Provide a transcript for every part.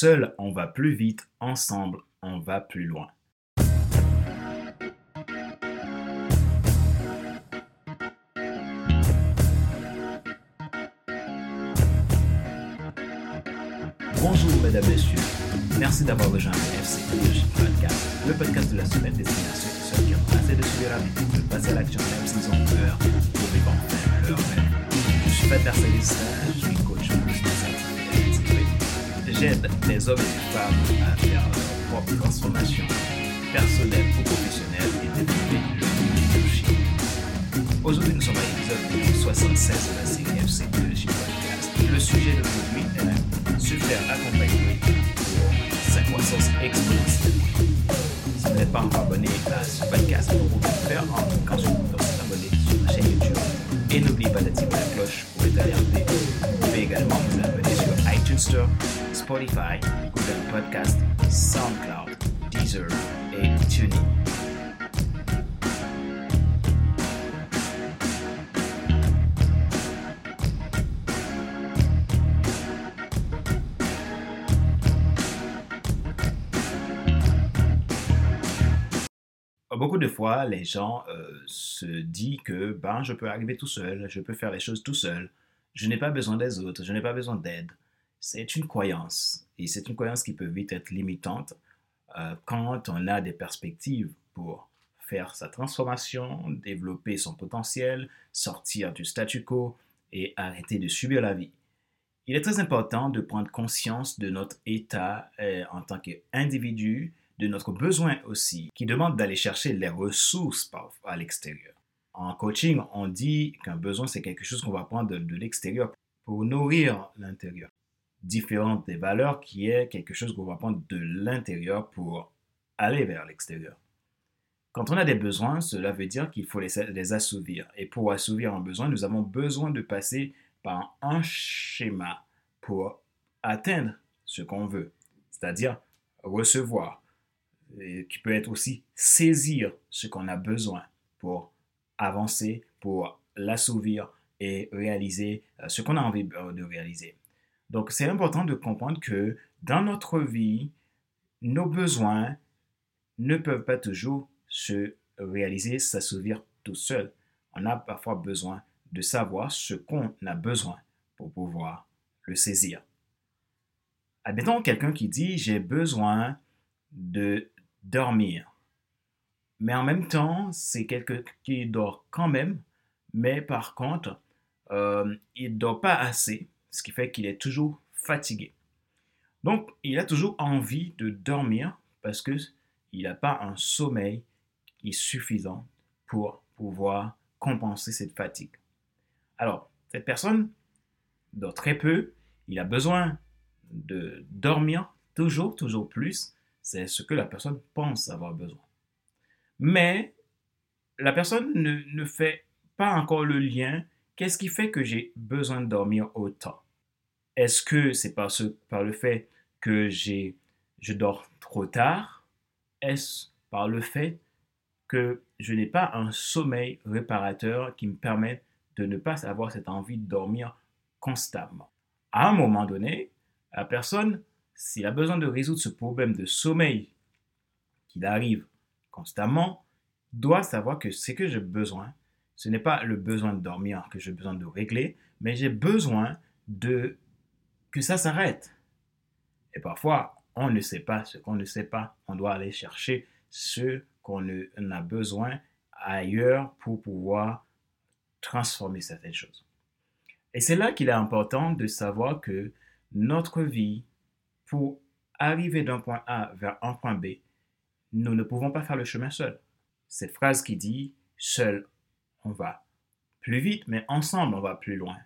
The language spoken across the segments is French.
Seul, on va plus vite, ensemble, on va plus loin. Bonjour mesdames, messieurs. Merci d'avoir rejoint le FC Podcast, le podcast de la semaine destinée à ceux ceux qui ont assez de subir la de passer à l'action même s'ils ont peur pour vivre enfin leur rêve. Je suis Pat Mercedes, J'aide les hommes et les femmes à faire leur propre transformation personnelle ou professionnelle et développer leur leadership. Aujourd'hui, nous sommes à l'épisode 76 de la série FC Podcast. Le sujet d'aujourd'hui est se faire accompagner pour sa croissance exponentielle. Si vous n'êtes pas encore abonné à ce podcast, vous pouvez le faire en cliquant sur le sur ma chaîne YouTube. Et n'oubliez pas d'activer la cloche pour être alerté. Vous pouvez également vous abonner sur iTunes Store, Spotify, Google Podcast, SoundCloud, Deezer et TuneIn. Beaucoup de fois, les gens euh, se disent que ben, je peux arriver tout seul, je peux faire les choses tout seul, je n'ai pas besoin des autres, je n'ai pas besoin d'aide. C'est une croyance et c'est une croyance qui peut vite être limitante euh, quand on a des perspectives pour faire sa transformation, développer son potentiel, sortir du statu quo et arrêter de subir la vie. Il est très important de prendre conscience de notre état euh, en tant qu'individu, de notre besoin aussi, qui demande d'aller chercher les ressources à l'extérieur. En coaching, on dit qu'un besoin, c'est quelque chose qu'on va prendre de, de l'extérieur pour nourrir l'intérieur. Différente des valeurs qui est quelque chose qu'on va prendre de l'intérieur pour aller vers l'extérieur. Quand on a des besoins, cela veut dire qu'il faut les, les, assouvir. Et pour assouvir un besoin, nous avons besoin de passer par un schéma pour atteindre ce qu'on veut, c'est-à-dire recevoir, qui peut être aussi saisir ce qu'on a besoin pour avancer, pour l'assouvir et réaliser euh, ce qu'on a envie de réaliser. Donc c'est important de comprendre que dans notre vie, nos besoins ne peuvent pas toujours se réaliser, s'assouvir tout seul. On a parfois besoin de savoir ce qu'on a besoin pour pouvoir le saisir. Admettons quelqu'un qui dit j'ai besoin de dormir. Mais en même temps, c'est quelqu'un qui dort quand même, mais par contre, euh, il ne dort pas assez, ce qui fait qu'il est toujours fatigué. Donc, il a toujours envie de dormir parce qu'il n'a pas un sommeil qui est suffisant pour pouvoir compenser cette fatigue. Alors, cette personne dort très peu, il a besoin de dormir toujours, toujours plus, c'est ce que la personne pense avoir besoin. Mais la personne ne, fait pas encore le lien. Qu'est-ce qui fait que j'ai besoin de dormir autant? Est-ce que c'est par, le fait que je dors trop tard? Est-ce par le fait que je n'ai pas un sommeil réparateur qui me permet de ne pas avoir cette envie de dormir constamment? À un moment donné, la personne s'il a besoin de résoudre ce problème de sommeil qu'il arrive constamment, doit savoir que ce que j'ai besoin, ce n'est pas le besoin de dormir que j'ai besoin de régler, mais j'ai besoin de que ça s'arrête. Et parfois, on ne sait pas ce qu'on ne sait pas. On doit aller chercher ce qu'on a besoin ailleurs pour pouvoir transformer certaines choses. Et c'est là qu'il est important de savoir que notre vie pour arriver d'un point A vers un point B, nous ne pouvons pas faire le chemin seul. Cette phrase qui dit seul, on va plus vite, mais ensemble, on va plus loin.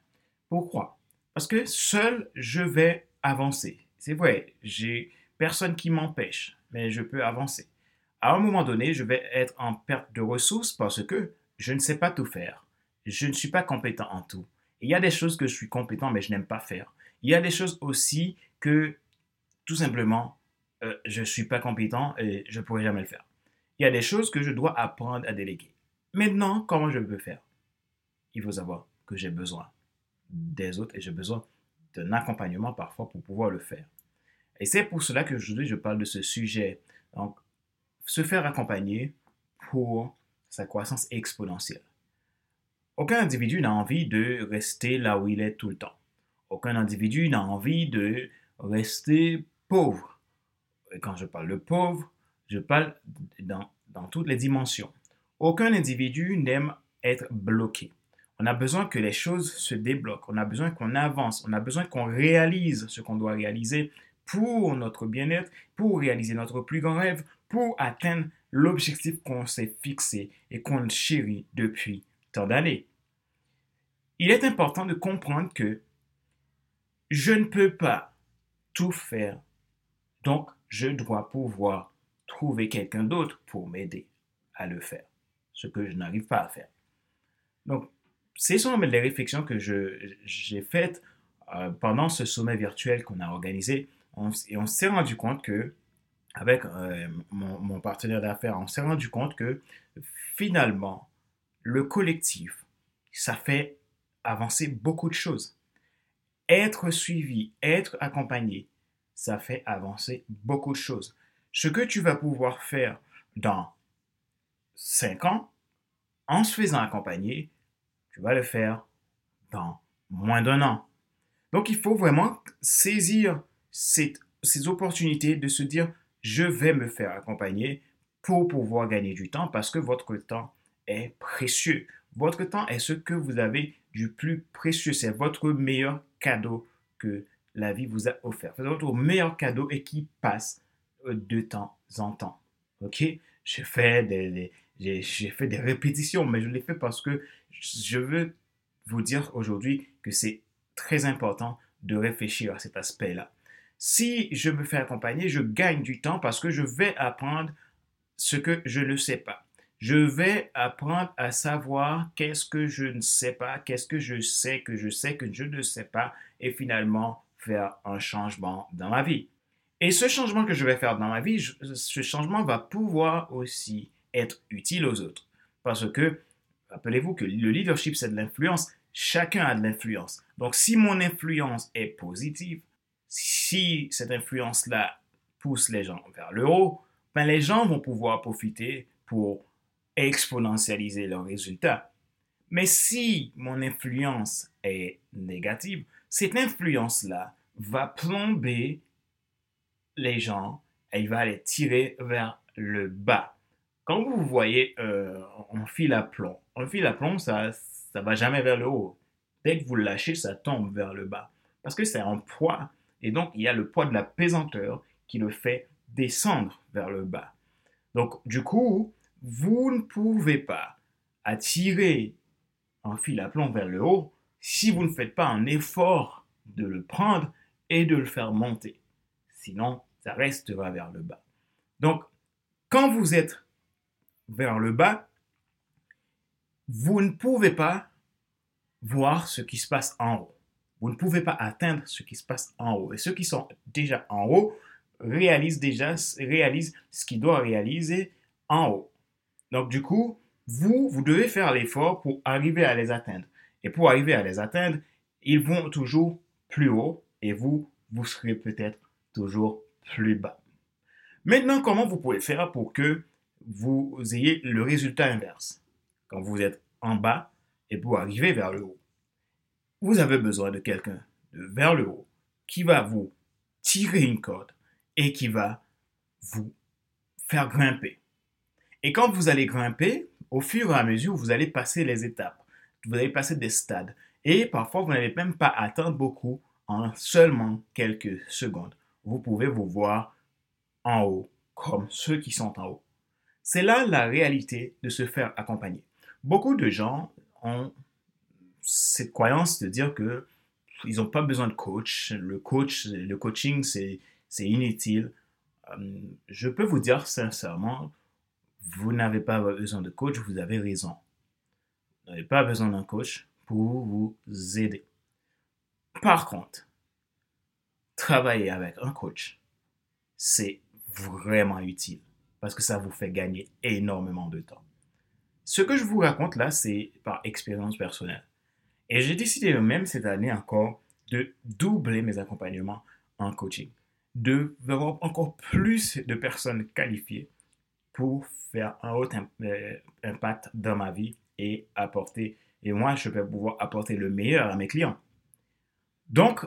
Pourquoi? Parce que seul, je vais avancer. C'est vrai, j'ai personne qui m'empêche, mais je peux avancer. À un moment donné, je vais être en perte de ressources parce que je ne sais pas tout faire. Je ne suis pas compétent en tout. Il y a des choses que je suis compétent, mais je n'aime pas faire. Il y a des choses aussi que tout simplement, euh, je ne suis pas compétent et je ne pourrai jamais le faire. Il y a des choses que je dois apprendre à déléguer. Maintenant, comment je peux faire? Il faut savoir que j'ai besoin des autres et j'ai besoin d'un accompagnement parfois pour pouvoir le faire. Et c'est pour cela que aujourd'hui je parle de ce sujet. Donc, se faire accompagner pour sa croissance exponentielle. Aucun individu n'a envie de rester là où il est tout le temps. Aucun individu n'a envie de rester pauvre. Et quand je parle de pauvre, je parle dans, dans toutes les dimensions. Aucun individu n'aime être bloqué. On a besoin que les choses se débloquent. On a besoin qu'on avance. On a besoin qu'on réalise ce qu'on doit réaliser pour notre bien-être, pour réaliser notre plus grand rêve, pour atteindre l'objectif qu'on s'est fixé et qu'on chérit depuis tant d'années. Il est important de comprendre que je ne peux pas tout faire, donc je dois pouvoir trouver quelqu'un d'autre pour m'aider à le faire, ce que je n'arrive pas à faire. Donc, ce sont les réflexions que j'ai faites euh, pendant ce sommet virtuel qu'on a organisé. et on s'est rendu compte que, avec euh, mon, partenaire d'affaires, on s'est rendu compte que finalement, le collectif, ça fait avancer beaucoup de choses. Être suivi, être accompagné, ça fait avancer beaucoup de choses. Ce que tu vas pouvoir faire dans 5 ans, en se faisant accompagner, tu vas le faire dans moins d'un an. Donc il faut vraiment saisir ces opportunités de se dire, je vais me faire accompagner pour pouvoir gagner du temps parce que votre temps est précieux. Votre temps est ce que vous avez du plus précieux. C'est votre meilleur cadeau que la vie vous a offert. C'est votre meilleur cadeau et qui passe euh, de temps en temps. OK? Je fais des, j'ai fait des répétitions, mais je l'ai fait parce que je veux vous dire aujourd'hui que c'est très important de réfléchir à cet aspect-là. Si je me fais accompagner, je gagne du temps parce que je vais apprendre ce que je ne sais pas. Je vais apprendre à savoir qu'est-ce que je ne sais pas, qu'est-ce que je sais que je sais que je ne sais pas, et finalement faire un changement dans ma vie. Et ce changement que je vais faire dans ma vie, ce changement va pouvoir aussi être utile aux autres. Parce que, rappelez-vous que le leadership, c'est de l'influence. Chacun a de l'influence. Donc, si mon influence est positive, si cette influence-là pousse les gens vers le haut, ben les gens vont pouvoir profiter pour exponentialiser leurs résultats. Mais si mon influence est négative, cette influence-là va plomber les gens et il va les tirer vers le bas. Quand vous voyez euh, un fil à plomb, un fil à plomb, ça ne va jamais vers le haut. Dès que vous le lâchez, ça tombe vers le bas. Parce que c'est un poids. Et donc, il y a le poids de la pesanteur qui le fait descendre vers le bas. Donc, du coup, vous ne pouvez pas attirer un fil à plomb vers le haut si vous ne faites pas un effort de le prendre et de le faire monter. Sinon, ça restera vers le bas. Donc, quand vous êtes vers le bas, vous ne pouvez pas voir ce qui se passe en haut. Vous ne pouvez pas atteindre ce qui se passe en haut. Et ceux qui sont déjà en haut réalisent déjà réalisent ce qu'ils doivent réaliser en haut. Donc, du coup, vous, vous devez faire l'effort pour arriver à les atteindre. Et pour arriver à les atteindre, ils vont toujours plus haut et vous, vous serez peut-être toujours plus bas. Maintenant, comment vous pouvez faire pour que vous ayez le résultat inverse Quand vous êtes en bas et pour arriver vers le haut, vous avez besoin de quelqu'un de vers le haut qui va vous tirer une corde et qui va vous faire grimper. Et quand vous allez grimper, au fur et à mesure, vous allez passer les étapes. Vous allez passer des stades. Et parfois, vous n'allez même pas atteindre beaucoup en seulement quelques secondes. Vous pouvez vous voir en haut, comme ceux qui sont en haut. C'est là la réalité de se faire accompagner. Beaucoup de gens ont cette croyance de dire que ils n'ont pas besoin de coach. Le coach, le coaching, c'est inutile. Euh, je peux vous dire sincèrement, vous n'avez pas besoin de coach, vous avez raison. Vous n'avez pas besoin d'un coach pour vous aider. Par contre, travailler avec un coach, c'est vraiment utile parce que ça vous fait gagner énormément de temps. Ce que je vous raconte là, c'est par expérience personnelle. Et j'ai décidé même cette année encore de doubler mes accompagnements en coaching. d'avoir encore plus de personnes qualifiées pour faire un haut euh, impact dans ma vie et apporter, et moi, je vais pouvoir apporter le meilleur à mes clients. Donc,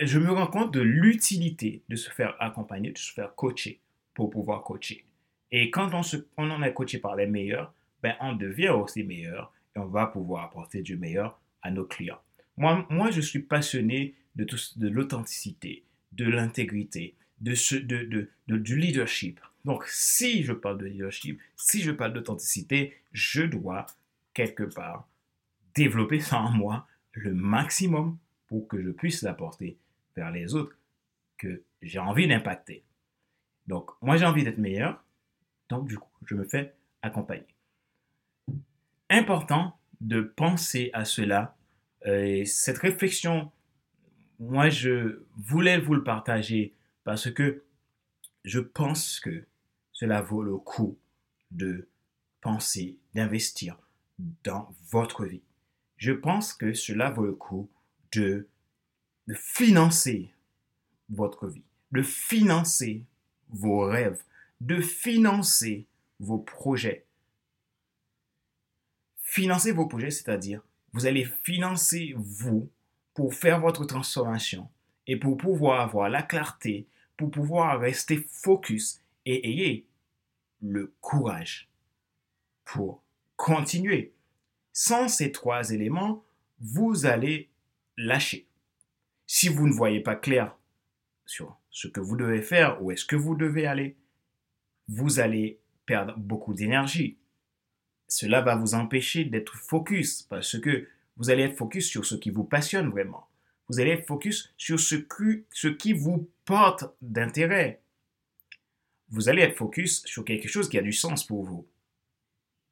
je me rends compte de l'utilité de se faire accompagner, de se faire coacher pour pouvoir coacher. Et quand on, se, on en est coaché par les meilleurs, ben on devient aussi meilleur et on va pouvoir apporter du meilleur à nos clients. Moi, moi je suis passionné de, de l'authenticité, de l'intégrité, de, ce, de, de, du leadership. Donc, si je parle de leadership, si je parle d'authenticité, je dois quelque part développer ça en moi le maximum pour que je puisse l'apporter vers les autres que j'ai envie d'impacter. Donc, moi, j'ai envie d'être meilleur. Donc, du coup, je me fais accompagner. Important de penser à cela. Et cette réflexion, moi, je voulais vous le partager parce que je pense que cela vaut le coup de penser, d'investir dans votre vie. Je pense que cela vaut le coup de financer votre vie, de financer vos rêves, de financer vos projets. Financer vos projets, c'est-à-dire vous allez financer vous pour faire votre transformation et pour pouvoir avoir la clarté, pour pouvoir rester focus et ayez le courage pour continuer. Sans ces trois éléments, vous allez lâcher. Si vous ne voyez pas clair sur ce que vous devez faire, où est-ce que vous devez aller, vous allez perdre beaucoup d'énergie. Cela va vous empêcher d'être focus parce que vous allez être focus sur ce qui vous passionne vraiment. Vous allez être focus sur ce qui, vous porte d'intérêt. Vous allez être focus sur quelque chose qui a du sens pour vous.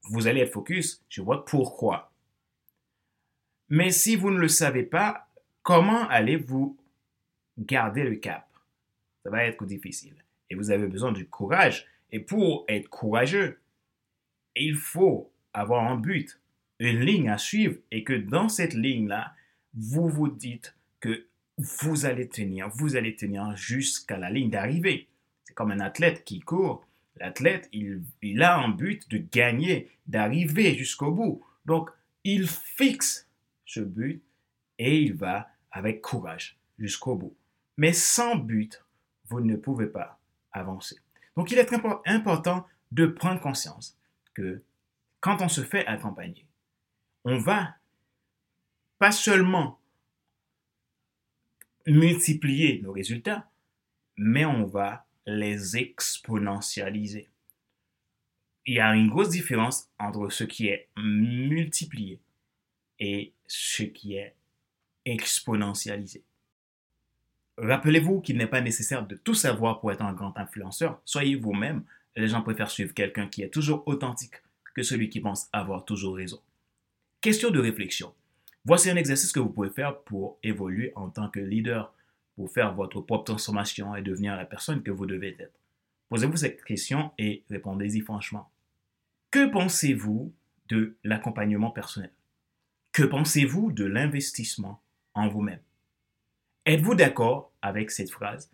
Vous allez être focus sur votre pourquoi. Mais si vous ne le savez pas, comment allez-vous garder le cap? Ça va être difficile. Et vous avez besoin du courage. Et pour être courageux, il faut avoir un but, une ligne à suivre et que dans cette ligne-là, vous vous dites que vous allez tenir, vous allez tenir jusqu'à la ligne d'arrivée. C'est comme un athlète qui court. L'athlète, il, il a un but de gagner, d'arriver jusqu'au bout. Donc, il fixe ce but et il va avec courage jusqu'au bout. Mais sans but, vous ne pouvez pas avancer. Donc il est important de prendre conscience que quand on se fait accompagner, on va pas seulement multiplier nos résultats, mais on va les exponentialiser. Il y a une grosse différence entre ce qui est multiplié et ce qui est exponentialisé. Rappelez-vous qu'il n'est pas nécessaire de tout savoir pour être un grand influenceur. Soyez vous-même. Les gens préfèrent suivre quelqu'un qui est toujours authentique que celui qui pense avoir toujours raison. Question de réflexion. Voici un exercice que vous pouvez faire pour évoluer en tant que leader, pour faire votre propre transformation et devenir la personne que vous devez être. Posez-vous cette question et répondez-y franchement. Que pensez-vous de l'accompagnement personnel? Que pensez-vous de l'investissement en vous-même? Êtes-vous d'accord avec cette phrase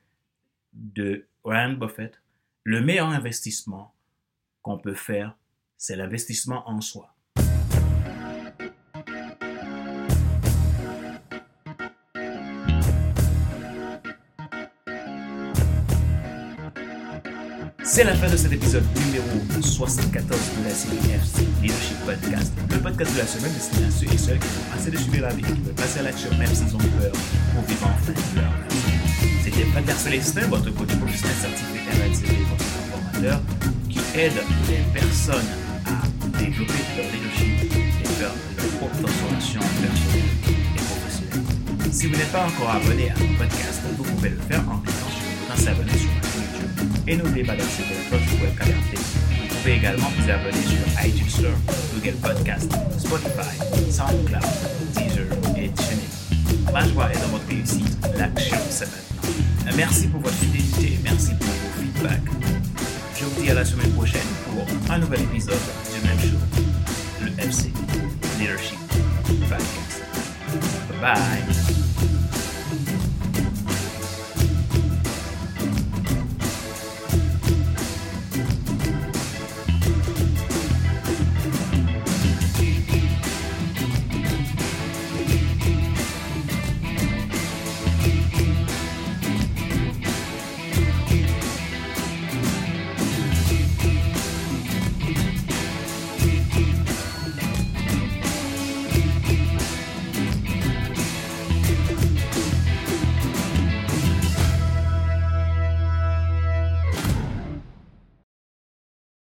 de Warren Buffett? Le meilleur investissement qu'on peut faire, c'est l'investissement en soi. C'est la fin de cet épisode numéro 74 de la série Leadership Podcast. Le podcast de la semaine destiné à ceux et celles qui ont assez de subir la vie, qui veulent passer à l'action même s'ils ont peur pour vivre enfin leur vie. C'était Pater Célestin, votre coach professionnel certifié RNCD, votre formateur, qui aide les personnes à développer leur leadership et faire leur propre transformation personnelle et professionnelle. Si vous n'êtes pas encore abonné à mon podcast, vous pouvez le faire en cliquant sur le bouton s'abonner sur et n'oubliez pas d'activer la cloche être alerté. Vous pouvez également vous abonner sur iTunes Store, Google Podcast, Spotify, SoundCloud, Deezer et TuneIn. Manjoie est dans votre réussite, l'action c'est maintenant. Euh, merci pour votre fidélité, merci pour vos feedbacks. Je vous dis à la semaine prochaine pour un nouvel épisode du même show, le MC Leadership Values. Bye bye!